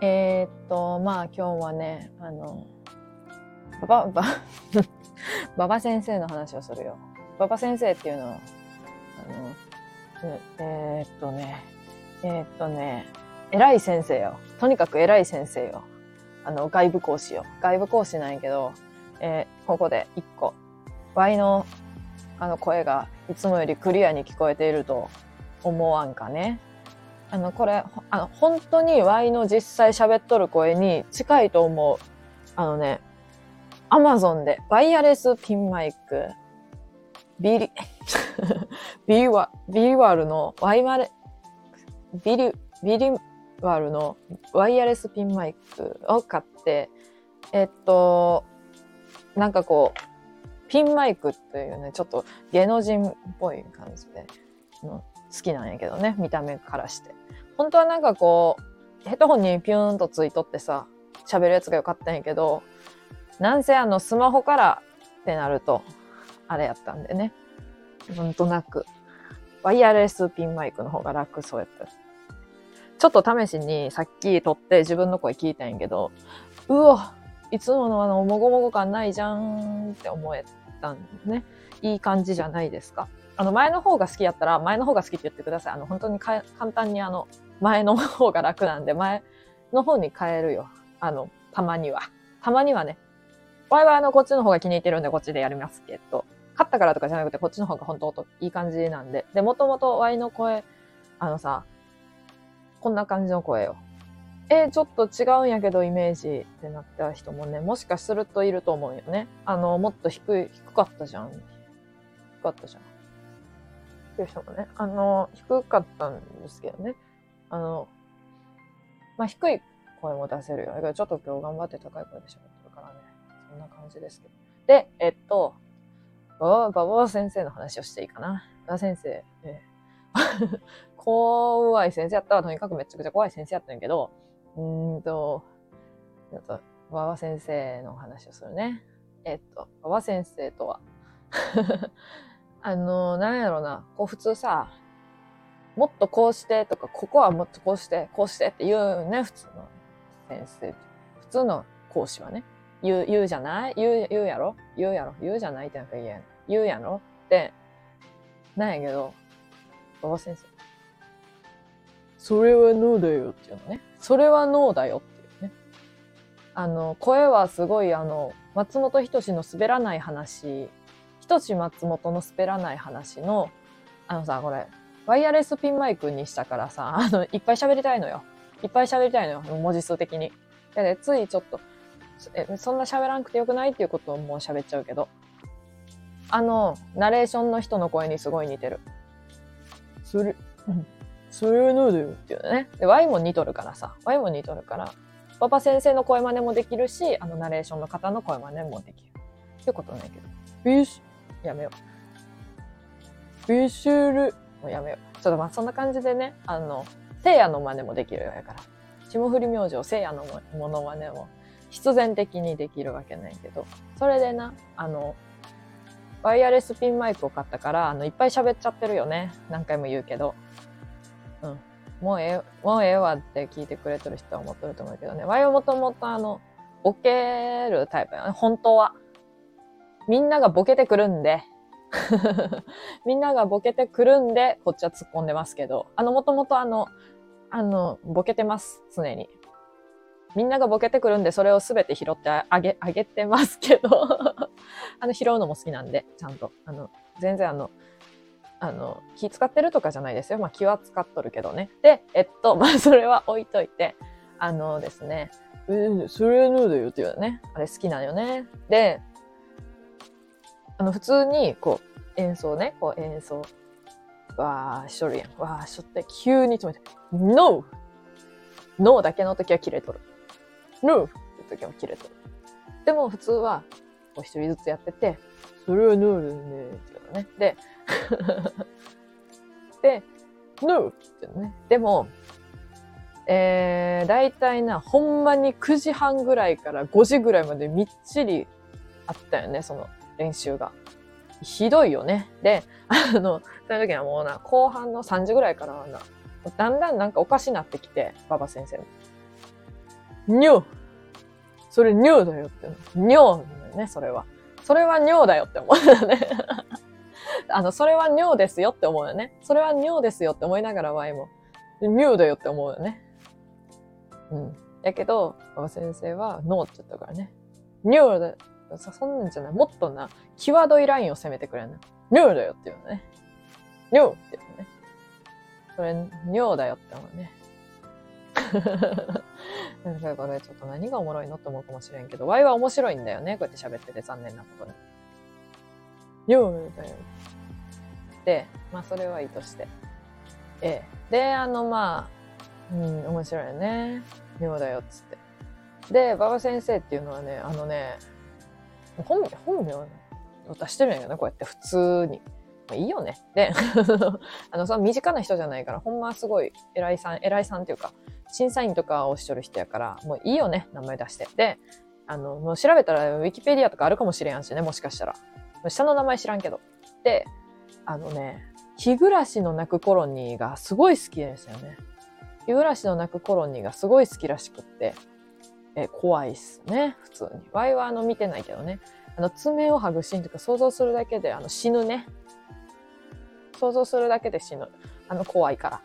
えー、っと、まあ今日はね、あの、ばば、ば、馬場先生の話をするよ。馬場先生っていうのは、あの、えー、っとね、えー、っとね、偉い先生よ。とにかく偉い先生よ。あの、外部講師よ。外部講師なんやけど、えー、ここで一個。Y の、あの声がいつもよりクリアに聞こえていると思わんかね。あの、これ、あの、本当に Y の実際喋っとる声に近いと思う。あのね、アマゾンでワイヤレスピンマイク、ビリ、ビリワ、ビワルのワイマレ、ビリ、ビリワルのワイヤレスピンマイクを買って、えっと、なんかこう、ピンマイクっていうね、ちょっと芸能人っぽい感じで、好きなんやけどね、見た目からして。本当はなんかこう、ヘッドホンにピューンとついとってさ、喋るやつがよかったんやけど、なんせあのスマホからってなると、あれやったんでね。なんとなく、ワイヤレスピンマイクの方が楽そうやった。ちょっと試しにさっき撮って自分の声聞いたんやけど、うわ、いつものあの、もごもご感ないじゃんって思えたんでね。いい感じじゃないですか。あの、前の方が好きやったら、前の方が好きって言ってください。あの、本当に簡単にあの、前の方が楽なんで、前の方に変えるよ。あの、たまには。たまにはね。ワイはあの、こっちの方が気に入ってるんで、こっちでやりますけど。勝ったからとかじゃなくて、こっちの方が本当といい感じなんで。で、もともとワイの声、あのさ、こんな感じの声よ。えー、ちょっと違うんやけど、イメージってなった人もね、もしかするといると思うよね。あの、もっと低い、低かったじゃん。低かったじゃん。っていう人もね、あの、低かったんですけどね。あの、まあ、低い声も出せるよ。だからちょっと今日頑張って高い声で喋ってるからね。そんな感じですけど。で、えっと、バババ先生の話をしていいかな。バ先生、え、怖い先生やったわ。とにかくめちゃくちゃ怖い先生やったんやけど、うんと、ちょっと、ババ先生の話をするね。えっと、ババ先生とは あの、なんやろな、こう普通さ、もっとこうしてとか、ここはもっとこうして、こうしてって言うね、普通の先生。普通の講師はね。言う、言うじゃない？言う、言うやろ？言うやろ？言うじゃないってなんか言えん。言うやろ？って、なんやけど、馬場先生。それはノーだよっていうのね。それはノーだよっていうね。あの、声はすごいあの、松本人志の滑らない話、人志松本の滑らない話の、あのさ、これ、ワイヤレスピンマイクにしたからさ、あの、いっぱい喋りたいのよ。いっぱい喋りたいのよ。文字数的に。で、ついちょっと、え、そんな喋らんくてよくないっていうことをもう喋っちゃうけど。あの、ナレーションの人の声にすごい似てる。それ、それはどうだよっていうね。で、Y も似とるからさ。Y も似とるから、パパ先生の声真似もできるし、あのナレーションの方の声真似もできる。ってことないけど。ビシやめよう。ビシュル、もうやめよう。ちょっとまあそんな感じでね、あの、聖夜の真似もできるよやから。霜降り明星聖夜のもの真似も必然的にできるわけないけど、それでな、あの、ワイヤレスピンマイクを買ったから、あの、いっぱい喋っちゃってるよね。何回も言うけど。うん。もうええ、もうええわって聞いてくれてる人は思ってると思うけどね。ワイはもともとあの、ボケるタイプやね。本当は。みんながボケてくるんで、みんながボケてくるんで、こっちは突っ込んでますけど、あの、もともとあの、あの、ボケてます、常に。みんながボケてくるんで、それをすべて拾ってあげ、あげてますけど あの、拾うのも好きなんで、ちゃんと。あの、全然あの、あの、気使ってるとかじゃないですよ。まあ気は使っとるけどね。で、えっと、まあそれは置いといて、あのですね、えー、それはヌーだよっていうね。あれ好きなのよね。で、あの、普通に、こう、演奏ね、こう演奏、わーしとるやん。わーしとって急に止めて、NO! NO だけの時は切れとる。NO! って時は切れとる。でも普通は、こう一人ずつやってて、それは NO だね、っていうのね。で、で、NO! って言ってね。でも、えー、大体な、ほんまに9時半ぐらいから5時ぐらいまでみっちりあったよね、その練習が。ひどいよね。で、あの、その時はもうな、後半の3時ぐらいからはな、だんだんなんかおかしなってきて、馬場先生も。尿それ尿だよって。尿だよね、それは。それは尿だよって思うよね。あの、それは尿ですよって思うよね。それは尿ですよって思いながらワイも、尿だよって思うよね。うん。やけど、馬場先生はノーって言ったからね。尿だよ。そんなんじゃない。もっとな、際どいラインを攻めてくれんな。尿だよって言うのね。尿って言うのね。それ、尿だよって思うね。なんかこれちょっと何がおもろいのって思うかもしれんけど、ワイは面白いんだよね。こうやって喋ってて残念なことに。尿だよ。で、まあそれはいいとして。ええ。で、あのまあ、うん、面白いよね。尿だよっつって。で、馬場先生っていうのはね、あのね、本名、本名を出してるんやけどね、こうやって普通に。まあいいよね。で、あの、その身近な人じゃないから、ほんますごい偉いさん、偉いさんっていうか、審査員とかをしとる人やから、もういいよね、名前出して。で、あの、もう調べたらウィキペディアとかあるかもしれんしね、もしかしたら。下の名前知らんけど。で、あのね、日暮らしの泣くコロニーがすごい好きですよね。日暮らしの泣くコロニーがすごい好きらしくって、え怖いっすね、普通に。ワイはあの見てないけどね。あの爪を剥ぐシーンとか想像するだけであの死ぬね。想像するだけで死ぬ。あの怖いから。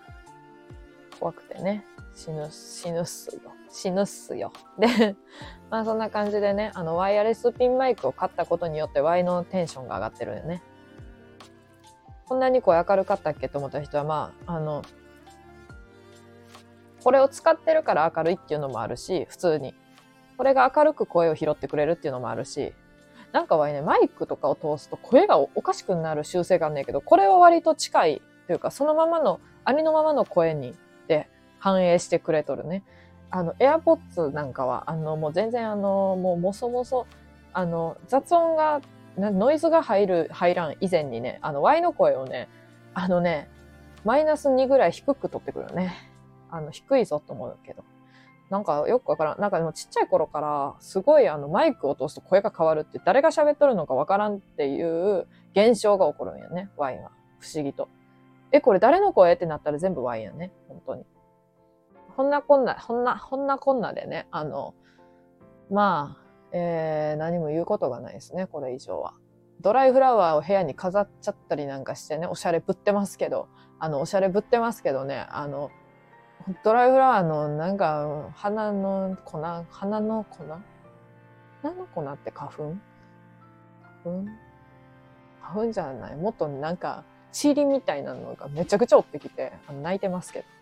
怖くてね。死ぬ、死ぬっすよ。死ぬっすよ。で、まあそんな感じでね、あのワイヤレスピンマイクを買ったことによってワイのテンションが上がってるよね。こんなに声明るかったっけと思った人は、まあ、あの、これを使ってるから明るいっていうのもあるし、普通に。これが明るく声を拾ってくれるっていうのもあるし、なんかはね、マイクとかを通すと声がおかしくなる習性があるんだけど、これは割と近いというか、そのままの、ありのままの声に反映してくれとるね。あの、AirPods なんかは、あの、もう全然あの、もうもそもそ、あの、雑音が、ノイズが入る、入らん以前にね、あの、Y の声をね、あのね、マイナス2ぐらい低く取ってくるよね。あの、低いぞと思うけど。なんかよくわからん。なんかでもちっちゃい頃からすごいあのマイクを通すと声が変わるって誰が喋っとるのかわからんっていう現象が起こるんやね。ワインは。不思議と。え、これ誰の声？ってなったら全部ワインやね。本当に。こんなこんな、こんな、こんなこんなでね、あの、まあ、えー、何も言うことがないですね、これ以上は。ドライフラワーを部屋に飾っちゃったりなんかしてね、おしゃれぶってますけど、あの、おしゃれぶってますけどね、あの、ドライフラワーのなんか花の粉花の粉？花の粉って花粉？花粉？花粉じゃない。もっとなんか塵みたいなのがめちゃくちゃ追ってきてあの泣いてますけど。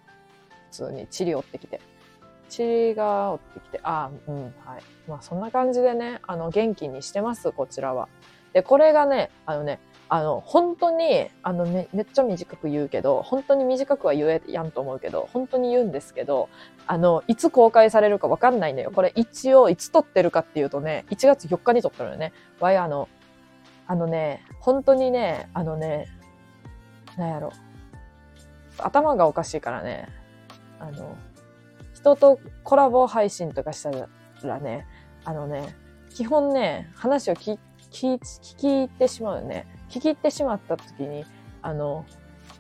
通に塵追ってきて塵が追ってきてああうんはいまあそんな感じでねあの元気にしてますこちらはでこれがねあのねあの、本当に、あのめ、めっちゃ短く言うけど、本当に短くは言えやんと思うけど、本当に言うんですけど、あの、いつ公開されるかわかんないのよ。これ一応、いつ撮ってるかっていうとね、1月4日に撮ってるのよね。わい、あの、あのね、本当にね、あのね、なんやろ。頭がおかしいからね、あの、人とコラボ配信とかしたらね、あのね、基本ね、話を聞聞聞いてしまうよね。聞き入ってしまった時に、あの、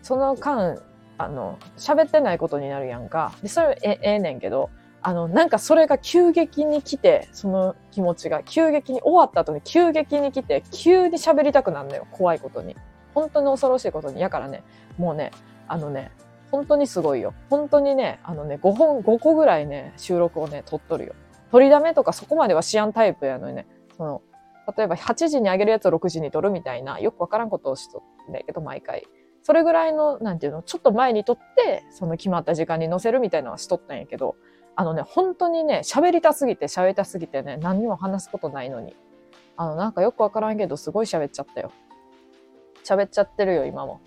その間、あの、喋ってないことになるやんか。で、それえええねんけど、あの、なんかそれが急激に来て、その気持ちが急激に終わった後に急激に来て、急に喋りたくなるのよ。怖いことに。本当に恐ろしいことに。やからね、もうね、あのね、本当にすごいよ。本当にね、あのね、5本、5個ぐらいね、収録をね、撮っとるよ。取りだめとかそこまではしやんタイプやのにね、その、例えば8時に上げるやつを6時に撮るみたいな、よくわからんことをしとんだけど、毎回。それぐらいの、なんていうの、ちょっと前に撮って、その決まった時間に載せるみたいなのはしとったんやけど、あのね、本当にね、喋りたすぎて喋りたすぎてね、何にも話すことないのに。あの、なんかよくわからんけど、すごい喋っちゃったよ。喋っちゃってるよ、今も。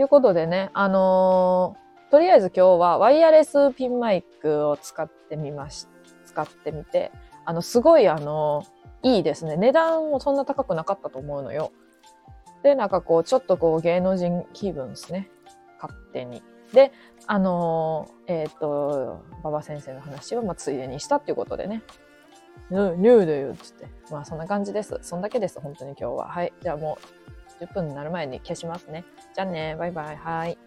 ということでね、あのー、とりあえず今日はワイヤレスピンマイクを使ってみまし、使ってみて、あの、すごいあのーいいですね。値段もそんな高くなかったと思うのよ。で、なんかこう、ちょっとこう、芸能人気分ですね。勝手に。で、あのー、えっ、と、馬場先生の話は、まあ、ついでにしたっていうことでね。ニューだよ、つって。まあ、そんな感じです。そんだけです、本当に今日は。はい。じゃあもう、10分になる前に消しますね。じゃあね、バイバイ。はい。